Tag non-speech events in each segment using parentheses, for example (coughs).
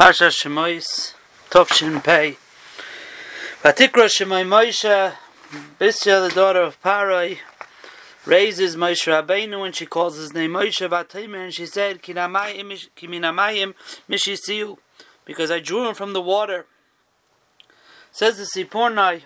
Parsha Shemois, Tovshin Pei. Vatikra Shemoi Moshe, Bisya, the daughter of Parai, raises Moshe Rabbeinu and she calls his name Moshe Vatimer and she said, Kiminamayim Mishisiu, because I drew him from the water. Says the Sforno,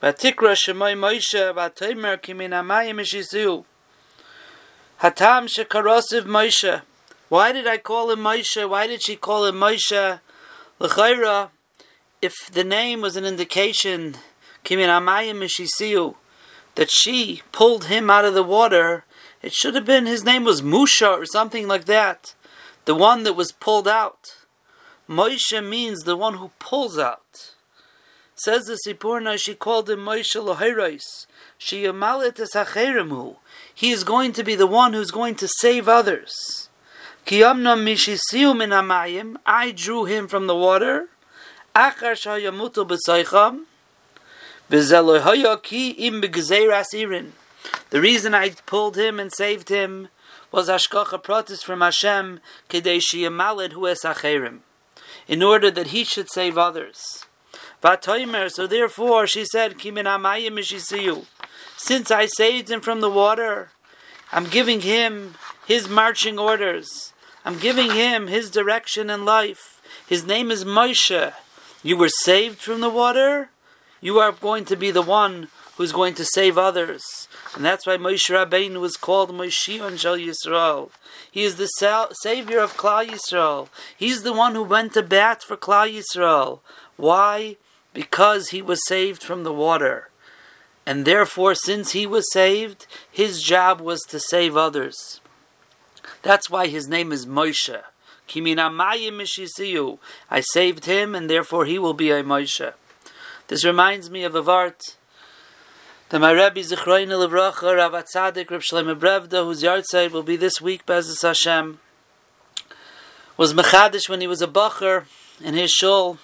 Vatikra Shemoi Moshe Vatimer Kiminamayim Mishisiu. Hatam Shekarosiv Moshe. Why did I call him Moshe? Why did she call him Moshe? L'chayra, if the name was an indication, Kimin Amayim that she pulled him out of the water, it should have been his name was Musha or something like that. The one that was pulled out. Moshe means the one who pulls out. Says the Sforno, she called him Moshe Lohirais. She Yamalit He is going to be the one who's going to save others. I drew him from the water. The reason I pulled him and saved him was hashgacha pratis from Hashem kedei shiyamalid hu es in order that he should save others. Vatoimer, so therefore she said, Kimin mishisiu. Since I saved him from the water, I'm giving him his marching orders. I'm giving him his direction in life. His name is Moshe. You were saved from the water. You are going to be the one who's going to save others. And that's why Moshe Rabbeinu was called Moshe Shal Yisrael. He is the sa- savior of Klal Yisrael. He's the one who went to bat for Klal Yisrael. Why? Because he was saved from the water. And therefore, since he was saved, his job was to save others. That's why his name is Moshe. I saved him, and therefore he will be a Moshe. This reminds me of a vart that my Rebbe Zichroin Levracha, Rav Atzadik, Reb Shlomo Brevda, whose yahrzeit will be this week, B'ezras Hashem, was Mechadish when he was a Bacher in his shul.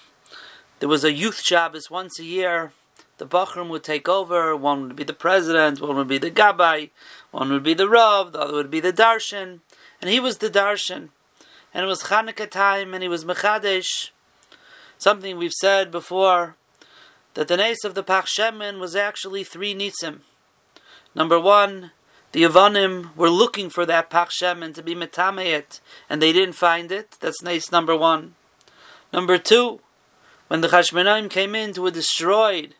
There was a youth Shabbos once a year. The Bachrim would take over. One would be the president, one would be the Gabbai, one would be the Rav, the other would be the Darshan and he was the darshan, and it was Chanukah time, and he was mechadesh. Something we've said before that the nace of the Pach Shemin was actually three nitzim. Number one, the Yavanim were looking for that Pach Shemin to be metameyet, and they didn't find it. That's nace number one. Number two, when the Chashmonaim came in to a destroyed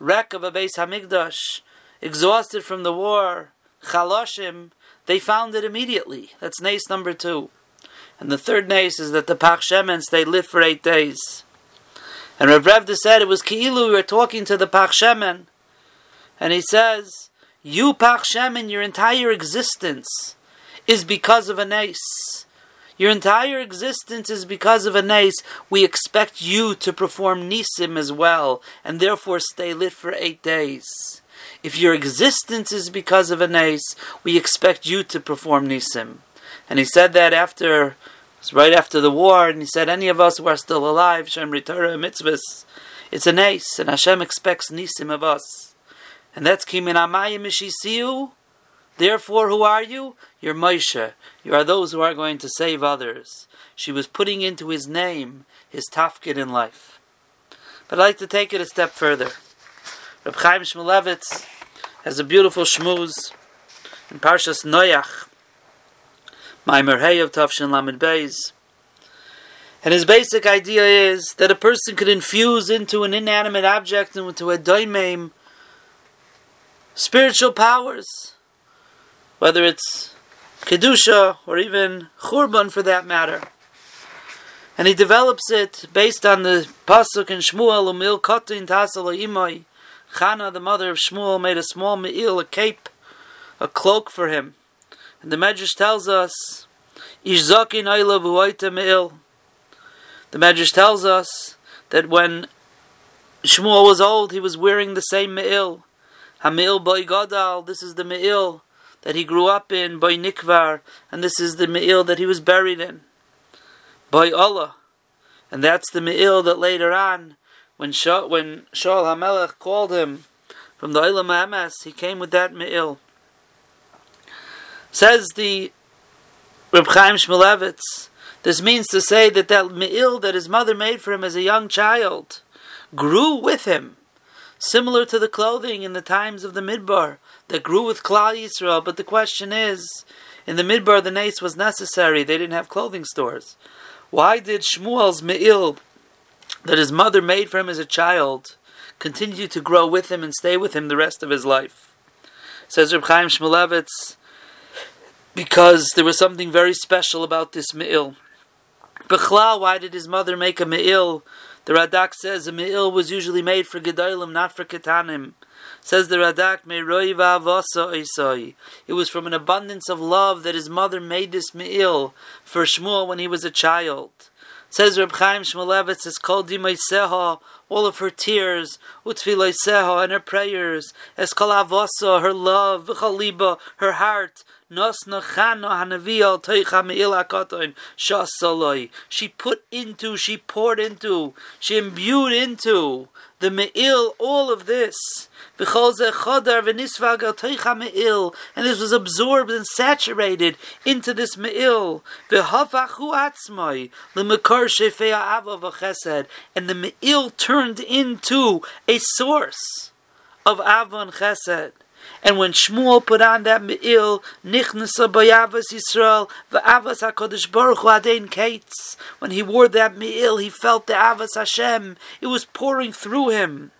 wreck of a base Hamikdash, exhausted from the war, Chaloshim, they found it immediately. That's nace number two. And the third nace is that the Pach Shemens, they lived for eight days. And Rav Brevda said it was Ki'ilu, we were talking to the Pach Shemen. And he says, You Pach Shemen, your entire existence is because of a nace. Your entire existence is because of a nace. We expect you to perform nisim as well, and therefore stay lit for eight days. If your existence is because of a nace, we expect you to perform nisim. And he said that after, right after the war, and he said, any of us who are still alive, Shem Ritara mitzvahs, it's a nace, and Hashem expects nisim of us. And that's kimin amayim mishisiu. Therefore, who are you? You're Moshe. You are those who are going to save others. She was putting into his name his tafkid in life. But I'd like to take it a step further. Reb Chaim Shmulevitz has a beautiful shmuz in Parshas Noach, Maimer Hey of Tavshin Lamed Beis. And his basic idea is that a person could infuse into an inanimate object and into a doimeim spiritual powers, whether it's kedusha or even churban for that matter. And he develops it based on the pasuk in Shmuel umil kotin tasal imoi Chana, the mother of Shmuel, made a small me'il, a cape, a cloak for him. And the Medrash tells us, Ishzakin Ayla me'il. The Medrash tells us that when Shmuel was old, he was wearing the same me'il. Ha'me'il boy Gadal, this is the me'il that he grew up in, by Nikvar, and this is the me'il that he was buried in. By Allah. And that's the me'il that later on when Shaul, when Shaul HaMelech called him from the Olam Hamas, he came with that me'il. Says the Reb Chaim Shmulevitz This means to say that that me'il that his mother made for him as a young child grew with him, similar to the clothing in the times of the Midbar that grew with Klal Yisrael. But the question is, in the Midbar the nace was necessary; they didn't have clothing stores. Why did Shmuel's me'il that his mother made for him as a child continued to grow with him and stay with him the rest of his life? Says Reb Chaim Shmulevitz, because there was something very special about this me'il. Bechlal, why did his mother make a me'il? The Radak says a me'il was usually made for Gedolim, not for Ketanim. Says the Radak, It was from an abundance of love that his mother made this me'il for Shmuel when he was a child. Says Reb Chaim Shmulevitz, it's called Dimaiseha, all of her tears, Utfiloiseha, and her prayers, Eskalavosa, her love, V'chaliba, her heart, she put into, she poured into, she imbued into the me'il all of this. And this was absorbed and saturated into this me'il. And the me'il turned into a source of avon chesed. And when Shmuel put on that me'il, nichnasa bayavas Yisrael, v'avas HaKadosh Baruch Hu adein kates. When he wore that me'il, he felt the avas Hashem. It was pouring through him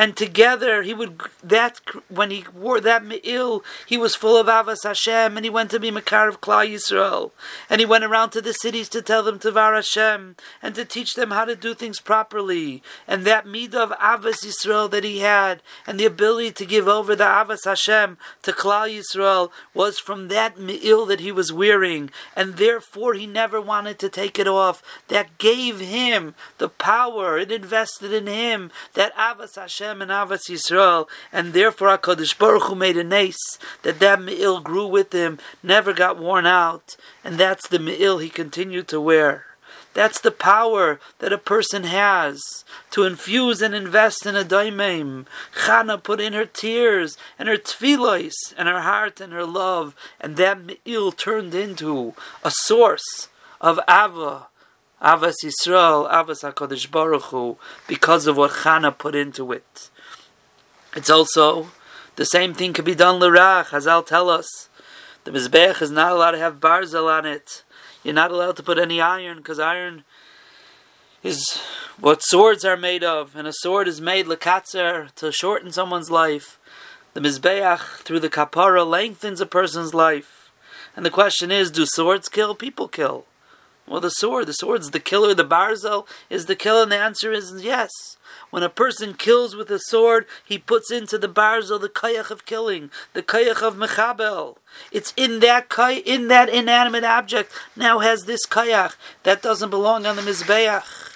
and together he would that when he wore that me'il, he was full of avas Hashem, and he went to be Makar of Klal Yisrael, and he went around to the cities to tell them to Var Hashem and to teach them how to do things properly, and that midah of avas Yisrael that he had, and the ability to give over the avas Hashem to Klal Yisrael was from that me'il that he was wearing, and therefore he never wanted to take it off. That gave him the power; it invested in him that avas Hashem Hashem and Avas Yisrael, and therefore Hakadosh Baruch Hu made a nace that that me'il grew with him, never got worn out, and that's the me'il he continued to wear. That's the power that a person has to infuse and invest in a daimim. Chana put in her tears and her tefillos and her heart and her love, and that me'il turned into a source of ava, Avas Yisrael, Avas HaKadosh Baruch Hu, because of what Chana put into it. It's also, the same thing could be done l'rach, Hazal tell us. The Mizbeach is not allowed to have barzel on it. You're not allowed to put any iron, because iron is what swords are made of, and a sword is made lekatzer to shorten someone's life. The Mizbeach, through the kapara, lengthens a person's life. And the question is, do swords kill? People kill. Well, the sword, the sword's the killer, the barzel is the killer, and the answer is yes. When a person kills with a sword, he puts into the barzel the kayach of killing, the kayach of mechabel. It's in that kay, in that inanimate object now has this kayach that doesn't belong on the mizbeach.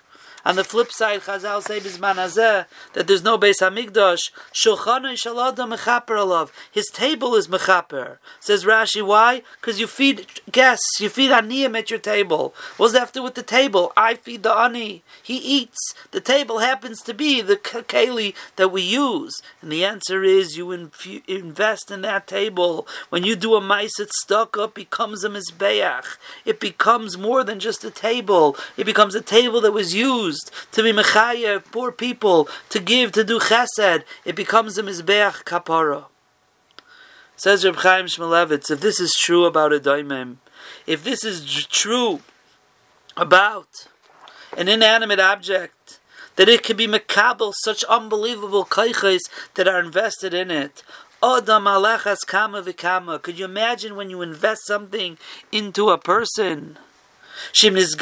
On the flip side, Chazal say Bizman Hazeh that there's no Beis Hamikdash. Shulchan Shalada Mechaper Alav. His table is Mechaper. Says Rashi, why? Because you feed guests, you feed Aniyim at your table. What's do with the table? I feed the Ani. He eats. The table happens to be the keli that we use. And the answer is you invest in that table. When you do a it's stuck up, becomes a Mizbeach. It becomes more than just a table. It becomes a table that was used used to be mechaya poor people, to give, to do chesed, it becomes a mizbeach kapara. Says Reb Chaim Shmulevitz, if this is true about a daimim, if this is true about an inanimate object, that it can be mekabel such unbelievable kaiches that are invested in it. Adam alechas kama v'kama. Could you imagine when you invest something into a person? If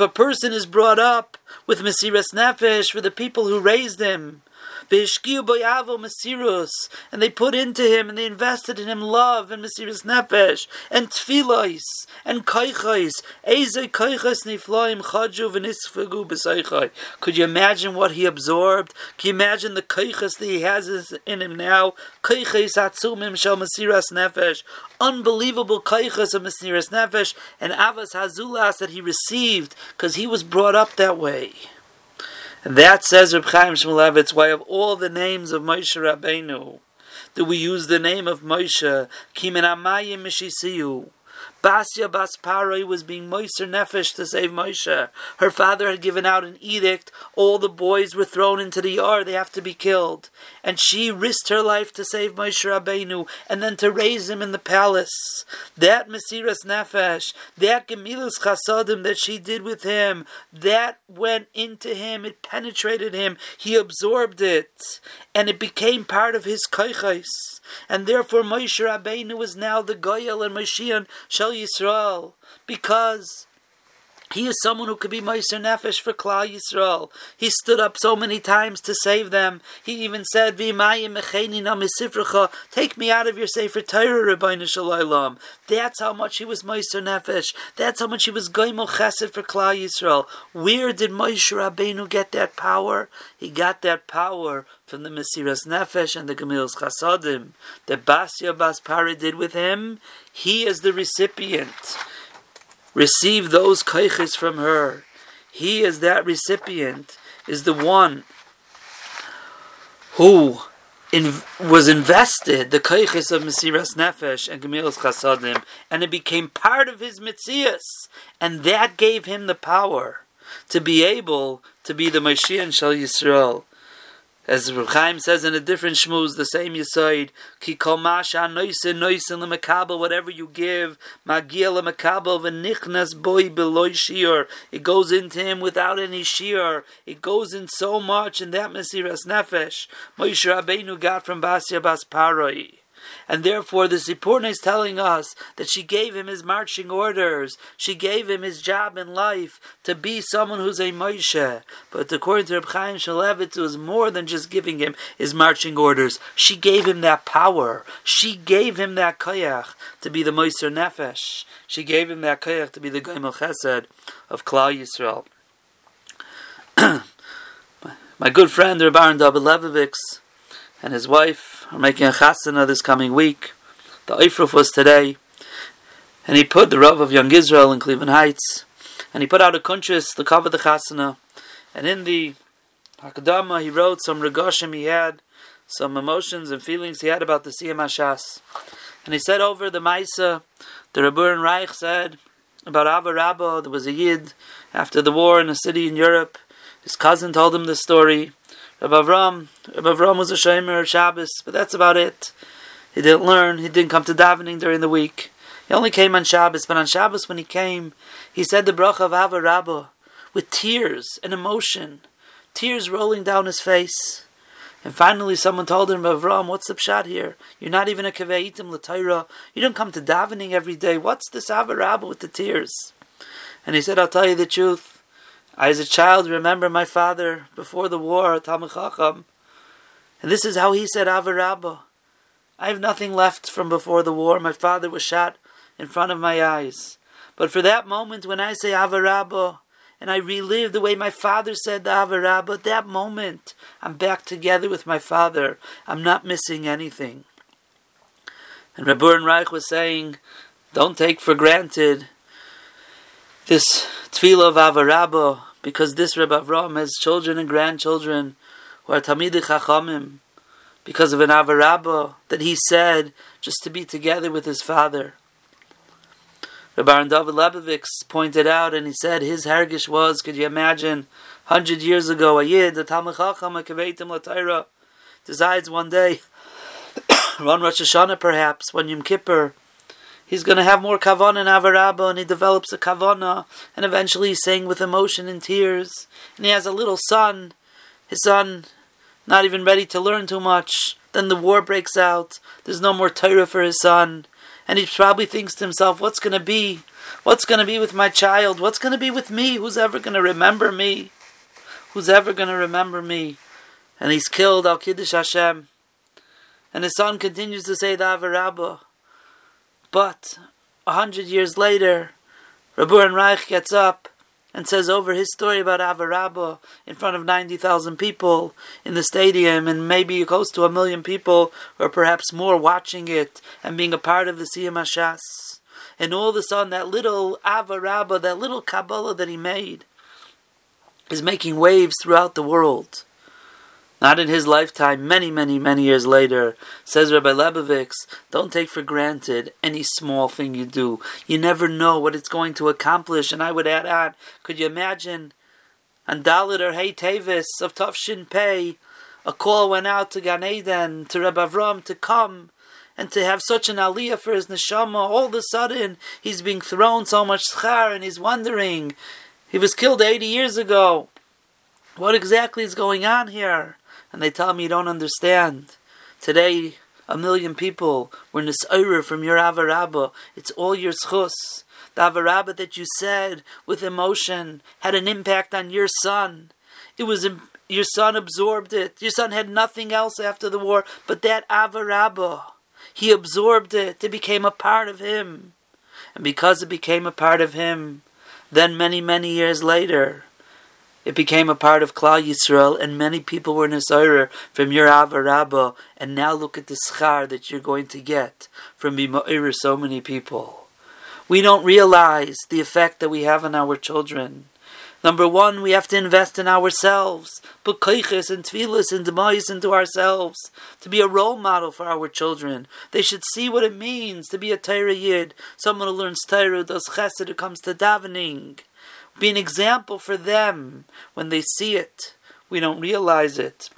a person is brought up with mesiras nefesh for the people who raised him, and they put into him and they invested in him love and mesiras nefesh and tfilos and kaichais. Could you imagine what he absorbed? Can you imagine the kaichas that he has in him now? nefesh. Unbelievable kaichas of mesiras nefesh and avas hazulas that he received because he was brought up that way. That says Reb Chaim Shmulevitz, why of all the names of Moshe Rabbeinu, do we use the name of Moshe, Kimin Amayim Mishisiyu, Basya Bas Paroi was being Moiser Nefesh to save Moshe. Her father had given out an edict. All the boys were thrown into the yard. They have to be killed. And she risked her life to save Moshe Rabbeinu and then to raise him in the palace. That Mesiras Nefesh, that Gemilus Chasadim that she did with him, that went into him. It penetrated him. He absorbed it. And it became part of his Kaichais and therefore Moshe Rabbeinu is now the Goyal and Mashiach Shal Yisrael, because he is someone who could be Meiser Nefesh for Klal Yisrael. He stood up so many times to save them. He even said, Take me out of your Sefer Torah, Rabbeinu Shalom. That's how much he was Meiser Nefesh. That's how much he was Goymel Chesed for Klal Yisrael. Where did Moshe Rabbeinu get that power? He got that power from the Mesiras Nefesh and the Gemil's Chasadim. The Basya Bas Pari did with him. He is the recipient receive those kaiches from her. He is that recipient, is the one who in, was invested the kaiches of Mesiras Nefesh and Gemil's Chasadim, and it became part of his Mitzias, and that gave him the power to be able to be the Mashiach Shal Yisrael. As Reb Chaim says in a different shmuz, the same yisoid, ki kol masha noisin noisin lemekabel, whatever you give, magia lemekabel v'nichnas boy beloy shiur. It goes into him without any shiur. It goes in so much, and that mesiras nefesh. Moshe Rabbeinu got from Basya Bas Paroi. And therefore, the Sforno is telling us that she gave him his marching orders. She gave him his job in life to be someone who's a Moshe. But according to Reb Chaim Shmulevitz, it was more than just giving him his marching orders. She gave him that power. She gave him that koyach to be the Moiser Nefesh. She gave him that koyach to be the Goimel Chesed of Klal Yisrael. (clears throat) my good friend Reb Aaron David and his wife are making a chasana this coming week. The Aufruf was today, and he put the Rav of Young Israel in Cleveland Heights, and he put out a kunchis to cover the chasana, and in the Hakadama he wrote some regoshim he had, some emotions and feelings he had about the Siyam Hashas. And he said over the Maisa, the Rabbi Reich said about Abba Rabba, there was a Yid after the war in a city in Europe. His cousin told him the story. Rabbi Avram, Rabbi Avram was a Shomer Shabbos, but that's about it. He didn't learn. He didn't come to davening during the week. He only came on Shabbos, but on Shabbos when he came, he said the bracha of Ava Rabbah with tears and emotion, tears rolling down his face. And finally, someone told him, Avram, what's the pshat here? You're not even a kaveitim l'tayra. You don't come to davening every day. What's this Ava Rabbah with the tears? And he said, I'll tell you the truth. I, as a child, remember my father before the war, Talmud Chacham, and this is how he said Avarabba. I have nothing left from before the war. My father was shot in front of my eyes. But for that moment when I say Avarabba, and I relive the way my father said the Avarabba, that moment, I'm back together with my father. I'm not missing anything. And Rabbi Reich was saying, don't take for granted this tefillah of Avarabba, because this Rebbe Avram has children and grandchildren who are Tamidi Chachamim, because of an Avarabba that he said just to be together with his father. Rabbi Aaron David Lebovitz pointed out, and he said his hergish was, could you imagine, hundred years ago, a yid, the Talmud Chacham, a Kaveitim Latayra, decides one day, (coughs) run Rosh Hashanah perhaps, one Yom Kippur, he's going to have more kavana in Avarabba, and he develops a kavana, and eventually he's saying with emotion and tears. And he has a little son, his son, not even ready to learn too much. Then the war breaks out. There's no more Torah for his son, and he probably thinks to himself, "What's going to be? What's going to be with my child? What's going to be with me? Who's ever going to remember me? Who's ever going to remember me?" And he's killed Al Kiddush Hashem. And his son continues to say the Avarabba. But a hundred years later, Rabbi Reich gets up and says over his story about Avarabba in front of 90,000 people in the stadium and maybe close to a million people or perhaps more watching it and being a part of the Siyam Hashas. And all of a sudden that little Avarabba, that little Kabbalah that he made is making waves throughout the world. Not in his lifetime, many, many, many years later. Says Rabbi Lebovitz, don't take for granted any small thing you do. You never know what it's going to accomplish. And I would add on, could you imagine on Dalit or Hey Tavis of Tafshin Pei, a call went out to Gan Eden, to Rabbi Avram to come and to have such an aliyah for his neshama. All of a sudden, he's being thrown so much schar and he's wondering, he was killed 80 years ago. What exactly is going on here? And they tell me you don't understand. Today, a million people were nisayra from your avarabba. It's all your schus. The avarabba that you said with emotion had an impact on your son. It was your son absorbed it. Your son had nothing else after the war but that avarabba. He absorbed it. It became a part of him. And because it became a part of him, then many, many years later, it became a part of Klal Yisrael, and many people were Nisayra from your Avarabba, and now look at the schar that you're going to get from Bima'ir so many people. We don't realize the effect that we have on our children. Number one, we have to invest in ourselves, put kaiches and tefillas and demise into ourselves, to be a role model for our children. They should see what it means to be a Torah Yid, someone who learns Torah, does chesed, who comes to davening be an example for them when they see it. We don't realize it,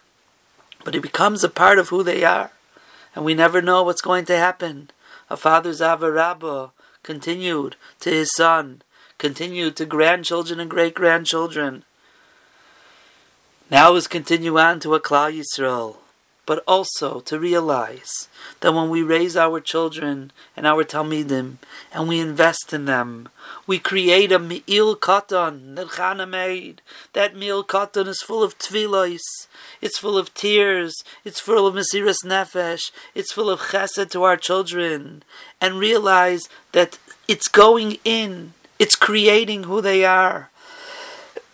but it becomes a part of who they are, and we never know what's going to happen. A father's avarabba continued to his son, continued to grandchildren and great grandchildren. Now is continue on to a Klal Yisrael but also to realize that when we raise our children and our Talmidim and we invest in them, we create a me'il katan that Chana made. That me'il katan is full of tvilos, it's full of tears, it's full of mesiras nefesh, it's full of chesed to our children, and realize that it's going in, it's creating who they are.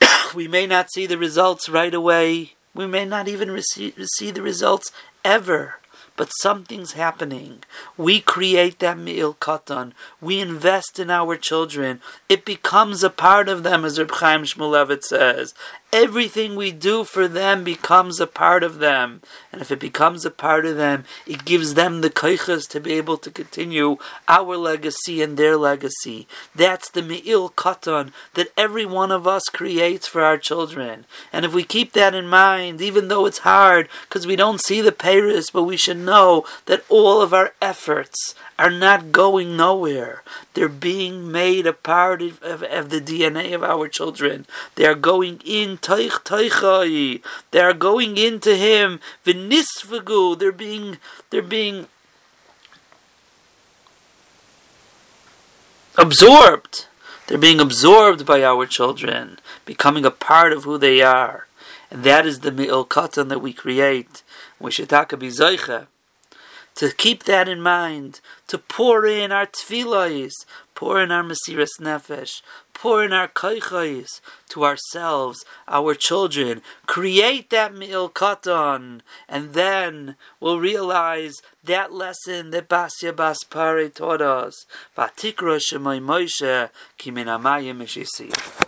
(coughs) we may not see the results right away we may not even receive, see the results ever but something's happening. We create that me'il katan. We invest in our children. It becomes a part of them, as Reb Chaim Shmulevitz says. Everything we do for them becomes a part of them. And if it becomes a part of them, it gives them the kaichas to be able to continue our legacy and their legacy. That's the me'il katan that every one of us creates for our children. And if we keep that in mind, even though it's hard, because we don't see the Paris, but we should know that all of our efforts are not going nowhere. They're being made a part of, of, of the DNA of our children. They are going in taich taichai. They are going into him. V'nisvagu. They're being they're being absorbed. They're being absorbed by our children, becoming a part of who they are. And that is the mi'il katan that we create. We should talk about to keep that in mind, to pour in our tefillahs, pour in our mesiras nefesh, pour in our kaichais to ourselves, our children, create that me'il katan, and then we'll realize that lesson that Basya Baspare taught us. Vatikra Shemai Moshe, Kimin Amayim